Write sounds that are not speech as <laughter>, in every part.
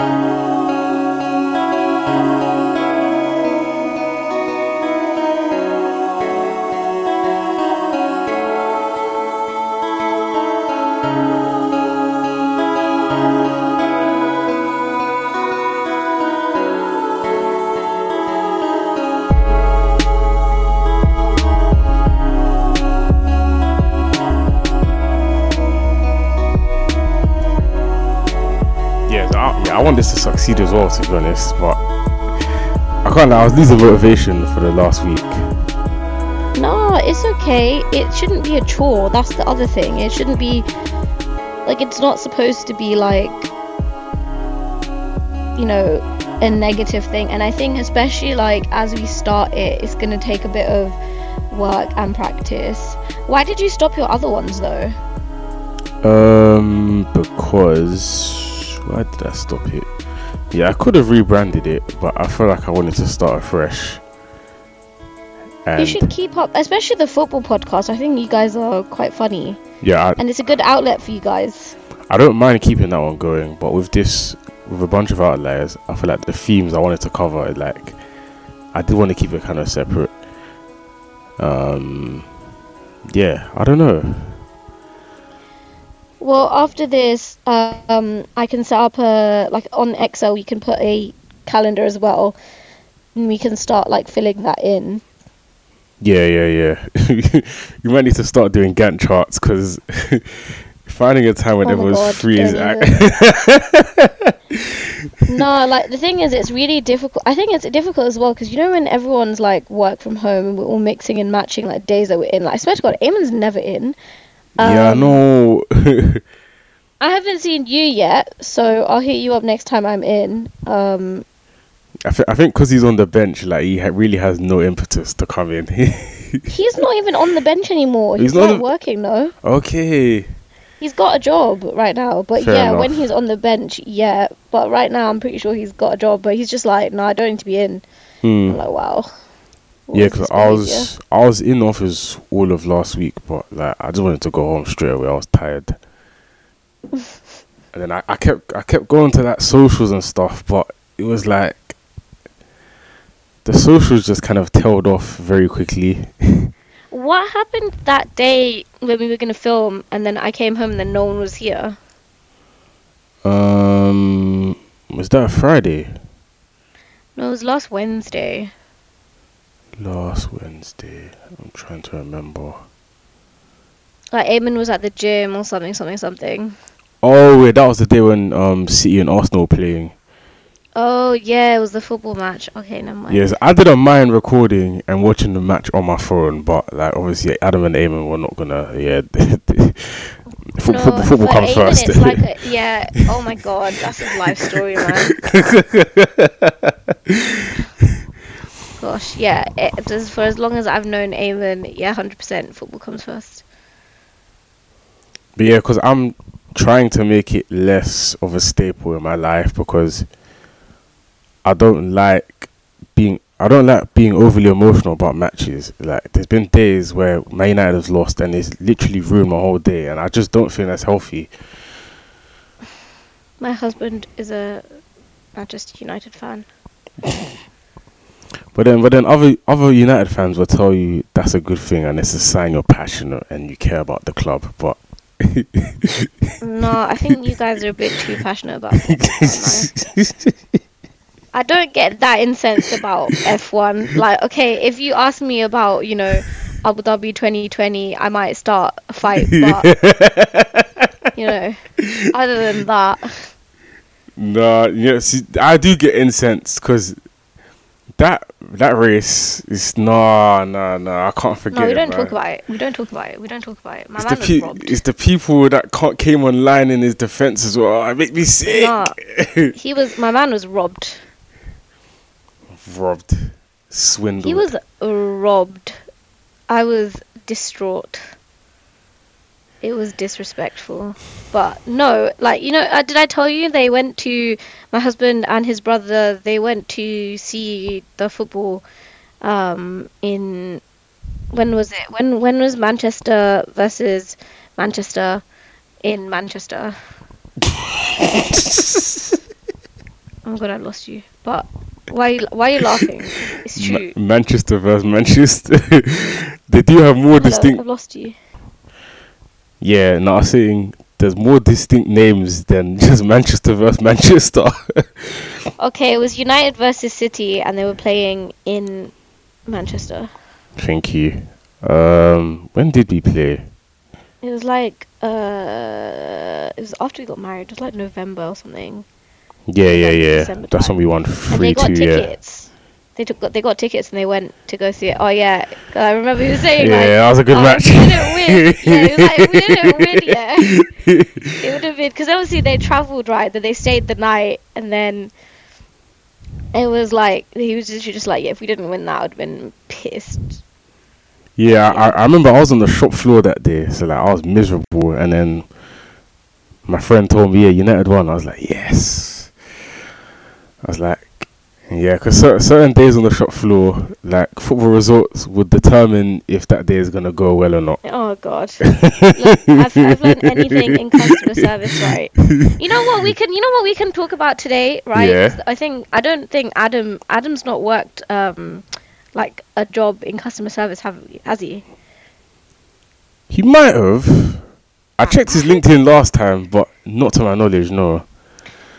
Yeah, I, yeah, I want this to succeed as well, to be honest. But I can't. lie, I was losing motivation for the last week. No, it's okay. It shouldn't be a chore. That's the other thing. It shouldn't be like it's not supposed to be like you know a negative thing. And I think especially like as we start it, it's gonna take a bit of work and practice. Why did you stop your other ones though? Um, because why did I stop it? Yeah, I could have rebranded it, but I feel like I wanted to start afresh. you should keep up, especially the football podcast. I think you guys are quite funny, yeah, I, and it's a good outlet for you guys. I don't mind keeping that one going, but with this, with a bunch of outliers, I feel like the themes I wanted to cover, like, I did want to keep it kind of separate. Um, yeah, I don't know. Well, after this, um, I can set up a like on Excel. You can put a calendar as well, and we can start like filling that in. Yeah, yeah, yeah. <laughs> you might need to start doing Gantt charts because <laughs> finding a time when Oh everyone's God, free is. <laughs> no, like the thing is, it's really difficult. I think it's difficult as well because you know when everyone's like work from home and we're all mixing and matching like days that we're in. Like I swear to God, Eamon's never in. Yeah, I Um, know. <laughs> I haven't seen you yet, so I'll hit you up next time I'm in. Um, I, th- I think because he's on the bench, like he ha- really has no impetus to come in. <laughs> he's not even on the bench anymore. He's He's, not not a- working though. okay. He's got a job right now, but Fair yeah, enough. when he's on the bench, yeah. But right now, I'm pretty sure he's got a job, but he's just like, no, I don't need to be in. Hmm. I'm like, wow. Yeah, because I was I was in office all of last week, but like I just wanted to go home straight away. I was tired, and then I, I kept I kept going to like socials and stuff, but it was like the socials just kind of tailed off very quickly. What happened that day when we were gonna film, and then I came home and then no one was here? Um, was that a Friday? No, it was last Wednesday. Last Wednesday. I'm trying to remember. Like Eamon was at the gym or something, something, something. Oh, wait, that was the day when um City and Arsenal were playing. Oh yeah, it was the football match. Okay, never mind. Yes, I didn't mind recording and watching the match on my phone, but like obviously Adam and Eamon were not gonna. Yeah, Fo- <laughs> No, <laughs> football, football comes Eamon, first. It's like a, <laughs> yeah. Oh my god, that's his life story, man. Gosh, yeah. It, just for as long as I've known Eamon, yeah, hundred percent, football comes first. but yeah, because I'm trying to make it less of a staple in my life because I don't like being. I don't like being overly emotional about matches. Like, there's been days where Man United has lost and it's literally ruined my whole day, and I just don't think that's healthy. My husband is a Manchester United fan. <laughs> But then, but then other other United fans will tell you that's a good thing and it's a sign you're passionate and you care about the club. But No, I think you guys are a bit too passionate about. I don't get that incensed about F1. Like, okay, if you ask me about, you know, Abu Dhabi 2020, I might start a fight, but, you know, other than that, <laughs> no, yeah, see, I do get incensed because that that race is no, no, no. I can't forget. no, we don't man. talk about it. We don't talk about it. We don't talk about it. My It's man the, was pe- robbed. it's the people that can't, came online in his defense as well. I make me sick. Nah. <laughs> He was, my man was robbed. Robbed, swindled. He was robbed. I was distraught. It was disrespectful. But no, like you know, uh, did I tell you they went to my husband and his brother? They went to see the football. Um, in when was it? When when was Manchester versus Manchester in Manchester? <laughs> Oh my god, I lost you. But why? you- Why are you laughing? It's Ma- true. Manchester versus Manchester. <laughs> they do have more Hello, distinct. I've lost you. Yeah, now I'm saying there's more distinct names than <laughs> just Manchester versus Manchester. <laughs> Okay, it was United versus City, and they were playing in Manchester. Thank you. Um, when did we play? It was like uh, it was after we got married. It was like November or something. Yeah, yeah, yeah. December That's when we won three two. Yeah. They took they got tickets and they went to go see it. Oh yeah, I remember you was saying Yeah, like, that was a good oh, match. We didn't win. <laughs> Yeah, like, we didn't win yet. <laughs> it would have been because obviously they travelled right, then they stayed the night, and then it was like he was just, just like, yeah, if we didn't win, that, I'd been pissed. Yeah, I, I remember I was on the shop floor that day, so like I was miserable, and then my friend told me, "Yeah, United won." I was like, "Yes." I was like, "Yeah," because certain days on the shop floor, like football results would determine if that day is gonna go well or not. Oh god, <laughs> Look, I've, I've learned anything in customer service, right? You know what we can, you know what we can talk about today, right? Yeah. I think I don't think Adam Adam's not worked um like a job in customer service, have has he? He might have. I checked his LinkedIn last time, but not to my knowledge. No.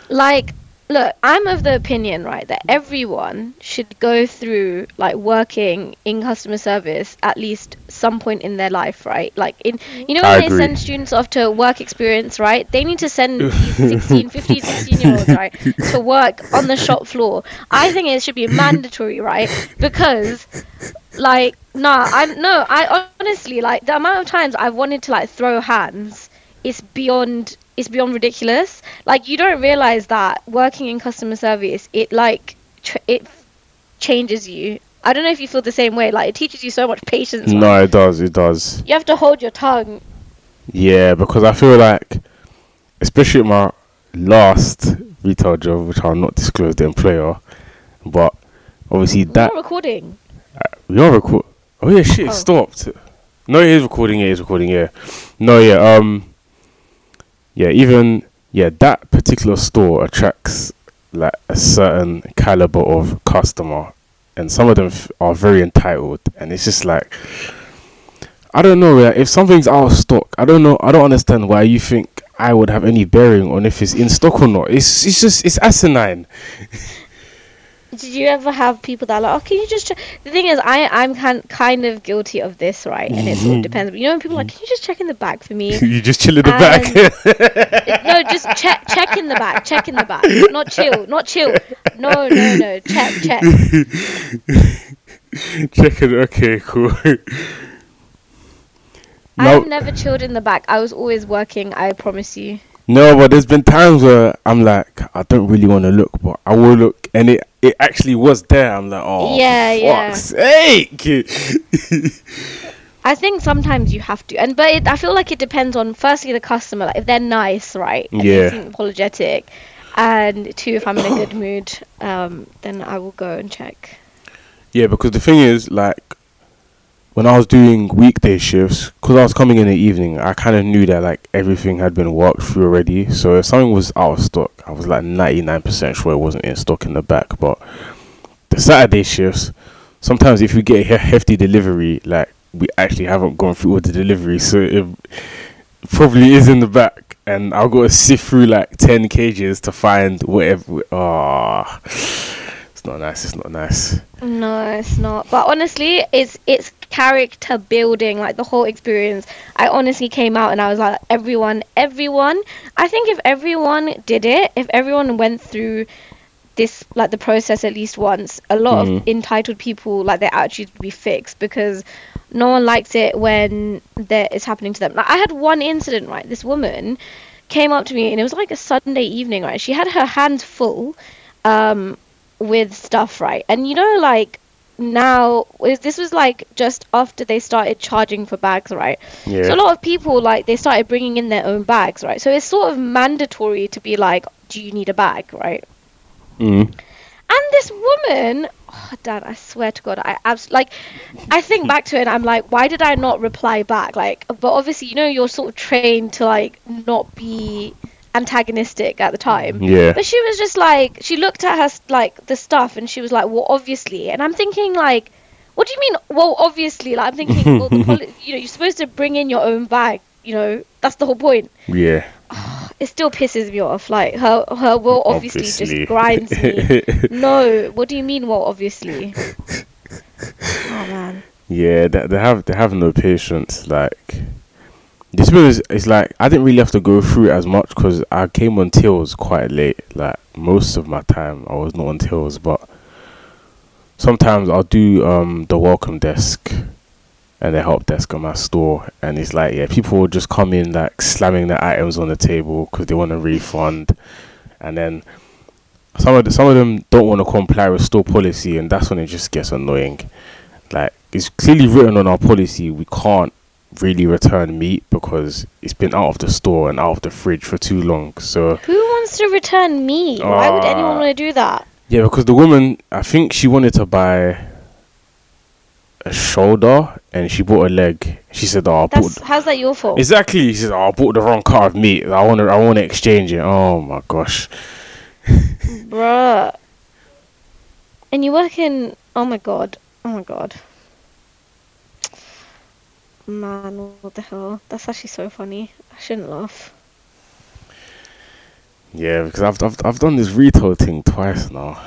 Like, look, I'm of the opinion, right, that everyone should go through like working in customer service at least some point in their life, right? Like in you know I when they agree. send students off to work experience, right? They need to send <laughs> these 16, 15, 16 year olds, right, to work on the shop floor. I think it should be mandatory, right? Because like nah, I'm no, I honestly like the amount of times I've wanted to like throw hands is beyond it's beyond ridiculous. Like you don't realize that working in customer service, it like tr- it changes you. I don't know if you feel the same way. Like it teaches you so much patience. No, it does. It does. You have to hold your tongue. Yeah, because I feel like, especially at my last retail job, which I'll not disclose the employer, but obviously We're that not recording. we are record. Oh yeah, shit, it Oh. stopped. No, it is recording. It is recording. Yeah, no, yeah, um, yeah, even yeah, that particular store attracts like a certain caliber of customer, and some of them f- are very entitled, and it's just like. I don't know. If something's out of stock, I don't know. I don't understand why you think I would have any bearing on if it's in stock or not. It's it's just it's asinine. <laughs> Did you ever have people that are like, oh, can you just check? The thing is, I I'm kind kind of guilty of this, right? And it sort of depends. But you know, when people are like, can you just check in the back for me? <laughs> you just chill in the back. Um, <laughs> no, just check check in the back, check in the back, not chill, not chill. No, no, no, check, check. <laughs> Check it. Okay, cool. I've never chilled in the back. I was always working. I promise you. no, but there's been times where I'm like, I don't really want to look, but I will look, and it it actually was there. I'm like, oh, Yeah, yeah. sake. <laughs> I think sometimes you have to, and but it, I feel like it depends on firstly the customer. Like if they're nice, right? And Yeah. They seem apologetic, and two, if I'm in a good mood, um, then I will go and check. yeah, because the thing is, like, when I was doing weekday shifts, because I was coming in the evening, I kind of knew that like everything had been worked through already. So if something was out of stock, I was like 99% sure it wasn't in stock in the back. But the Saturday shifts, sometimes if you get a hefty delivery, like we actually haven't gone through all the delivery, so it probably is in the back, and I've got to sift through like 10 cages to find whatever. Ah, it's not nice. It's not nice. No, it's not. But honestly, it's it's character building, like the whole experience. I honestly came out and I was like, everyone, everyone. I think if everyone did it, if everyone went through this like the process at least once, a lot Mhm. of entitled people like their attitudes would be fixed because no one likes it when that is happening to them. Like I had one incident, right? This woman came up to me and it was like a Sunday evening, right? She had her hands full um with stuff, right? And you know, like now, this was like just after they started charging for bags, right? Yeah. So a lot of people like they started bringing in their own bags, right? So it's sort of mandatory to be like, do you need a bag, right? Mm. And this woman, oh, Dan, I swear to God, I abs- like, I think back to it, and I'm like, why did I not reply back? Like, but obviously, you know, you're sort of trained to like not be antagonistic at the time. Mm, yeah. But she was just like, she looked at her like the stuff, and she was like, "Well, obviously." And I'm thinking like, what do you mean? Well, obviously. Like I'm thinking, well, the <laughs> poli- you know, you're supposed to bring in your own bag. You know, that's the whole point. Yeah. <sighs> It still pisses me off. Like her, her well, obviously, Obviously. just grinds me. <laughs> no, what do you mean? Well, obviously. <laughs> oh man. Yeah, they, they have they have no patience. Like, this is it's like I didn't really have to go through it as much because I came on tails quite late. Like most of my time, I was not on tails, but sometimes I'll do um the welcome desk and the help desk at my store, and it's like yeah, people will just come in like slamming their items on the table because they want a refund, and then some of the, some of them don't want to comply with store policy, and that's when it just gets annoying. Like it's clearly written on our policy, we can't really return meat because it's been out of the store and out of the fridge for too long. So Who wants to return me? Why would anyone Ah. want to do that? yeah, because the woman, I think she wanted to buy a shoulder and she bought a leg. She said, "Oh, That's bought." how's that your fault? Exactly. She said, "Oh, I bought the wrong cut of meat. I want to. I want to exchange it." Oh my gosh. Bruh. And you work in. Oh my god. Oh my god. Man, what the hell? That's actually so funny. I shouldn't laugh. Yeah, because I've I've I've done this retail thing twice now.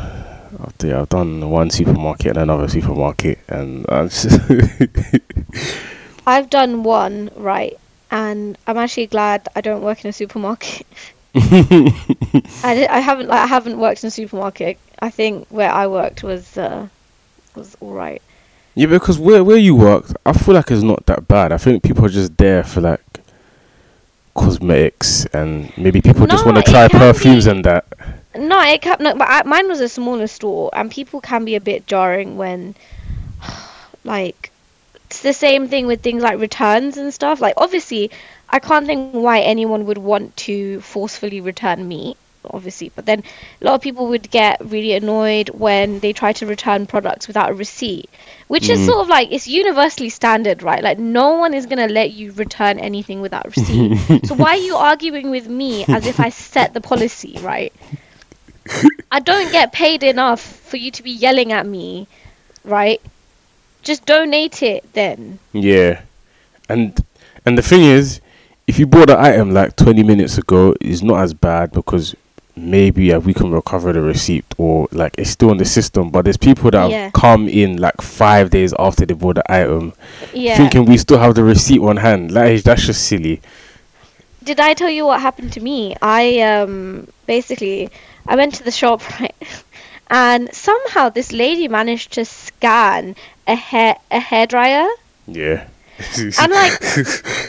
I've, yeah, I've done one supermarket and another supermarket, and I just <laughs> I've done one, right, and I'm actually glad I don't work in a supermarket. <laughs> I, I haven't like, I haven't worked in a supermarket. I think where I worked was uh, was all right. Yeah, because where where you worked, I feel like it's not that bad. I think people are just there for like cosmetics, and maybe people just want to try perfumes be- and that. No, it kept no, but I, mine was a smaller store, and people can be a bit jarring when, <sighs> like, it's the same thing with things like returns and stuff. Like, obviously, I can't think why anyone would want to forcefully return meat, obviously, but then a lot of people would get really annoyed when they try to return products without a receipt, which is Mhm. sort of like it's universally standard, right? Like, no one is gonna let you return anything without a receipt. so why are you <laughs> arguing with me as if I set the policy, right? I don't get paid enough for you to be yelling at me, right? Just donate it then. Yeah, and and the thing is, if you bought an item like twenty minutes ago, it's not as bad because maybe uh, we can recover the receipt or like it's still in the system. But there's people that Yeah. have come in like five days after they bought the item, Yeah. thinking we still have the receipt on hand. Like that's just silly. Did I tell you what happened to me? I um basically I went to the shop <laughs> right, and somehow this lady managed to scan a hair a hairdryer. Yeah. <laughs> I'm like,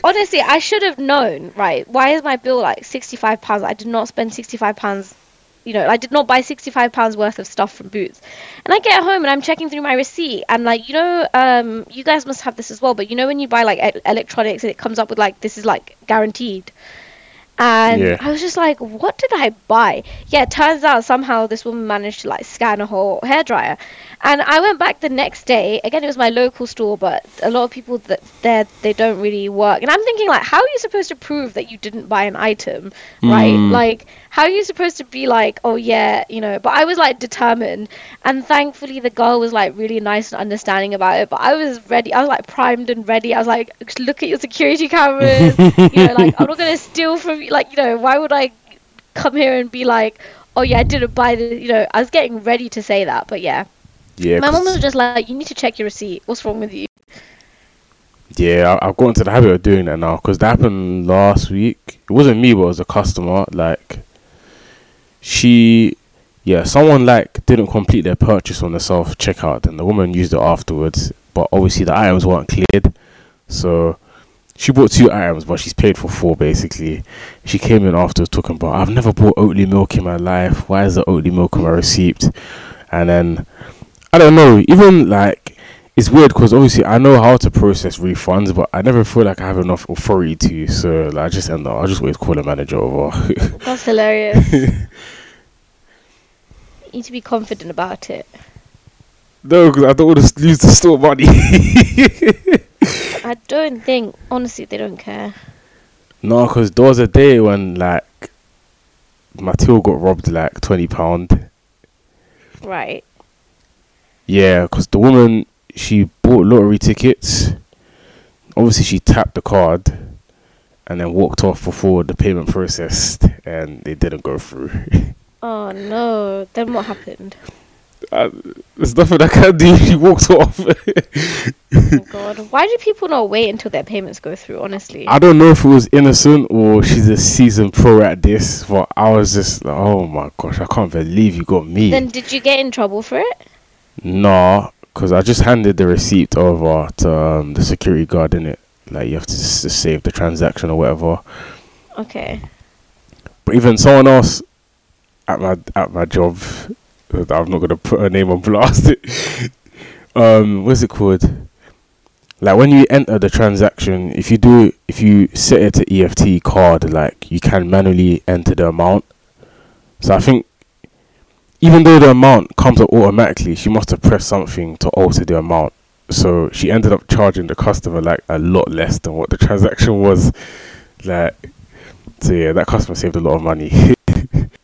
honestly, I should have known, right? Why is my bill like sixty-five pounds? I did not spend sixty-five pounds. You know, I did not buy sixty-five pounds worth of stuff from Boots. And I get home and I'm checking through my receipt, and like, you know, um, you guys must have this as well. But you know, when you buy like e- electronics, and it comes up with like this is like guaranteed. And Yeah. I was just like, what did I buy? Yeah, turns out somehow this woman managed to like scan a whole hairdryer. And I went back the next day. Again, it was my local store, but a lot of people that there they don't really work. And I'm thinking like, how are you supposed to prove that you didn't buy an item, right? Mm. Like, how are you supposed to be like, oh yeah, you know? But I was like determined, and thankfully the girl was like really nice and understanding about it. But I was ready. I was like primed and ready. I was like, look at your security cameras. <laughs> you know, like I'm not gonna steal from you. Like, you know, why would I come here and be like, oh yeah, I didn't buy the. You know, I was getting ready to say that, but yeah. Yeah. My mom was just like, "You need to check your receipt. What's wrong with you?" Yeah, I've got into the habit of doing that now because that happened last week. It wasn't me, but it was a customer. Like, she, yeah, someone like didn't complete their purchase on the self checkout, and the woman used it afterwards. But obviously, the items weren't cleared, so she bought two items, but she's paid for four basically. She came in afterwards talking about, I've never bought Oatly milk in my life. Why is the Oatly milk on my receipt? And then I don't know, even like it's weird because obviously I know how to process refunds, but I never feel like I have enough authority to. So like, I just end up, I just always call a manager over. <laughs> That's hilarious. <laughs> you need to be confident about it. no, because I don't want to lose the store money. I don't think, honestly, they don't care. no, because there was a day when like my till got robbed like twenty pound. Right. Yeah, because the woman she bought lottery tickets. Obviously, she tapped the card and then walked off before the payment processed, and they didn't go through. <laughs> Oh no. Then what happened? uh, there's nothing I can do. <laughs> She walked off. Oh my <laughs> god. Why do people not wait until their payments go through? Honestly. I don't know if it was innocent or she's a seasoned pro at this, but I was just like, oh my gosh, I can't believe you got me. Then did you get in trouble for it? Nah, because I just handed the receipt over to um, the security guard in it. Like you have to s- save the transaction or whatever. Okay. But even someone else at my at my job, I'm not gonna put her name on blast. <laughs> um, what's it called? Like when you enter the transaction, if you do, if you set it to EFT card, like you can manually enter the amount. So I think, even though the amount comes up automatically, she must have pressed something to alter the amount. So she ended up charging the customer like a lot less than what the transaction was. Like, so yeah, that customer saved a lot of money. <laughs>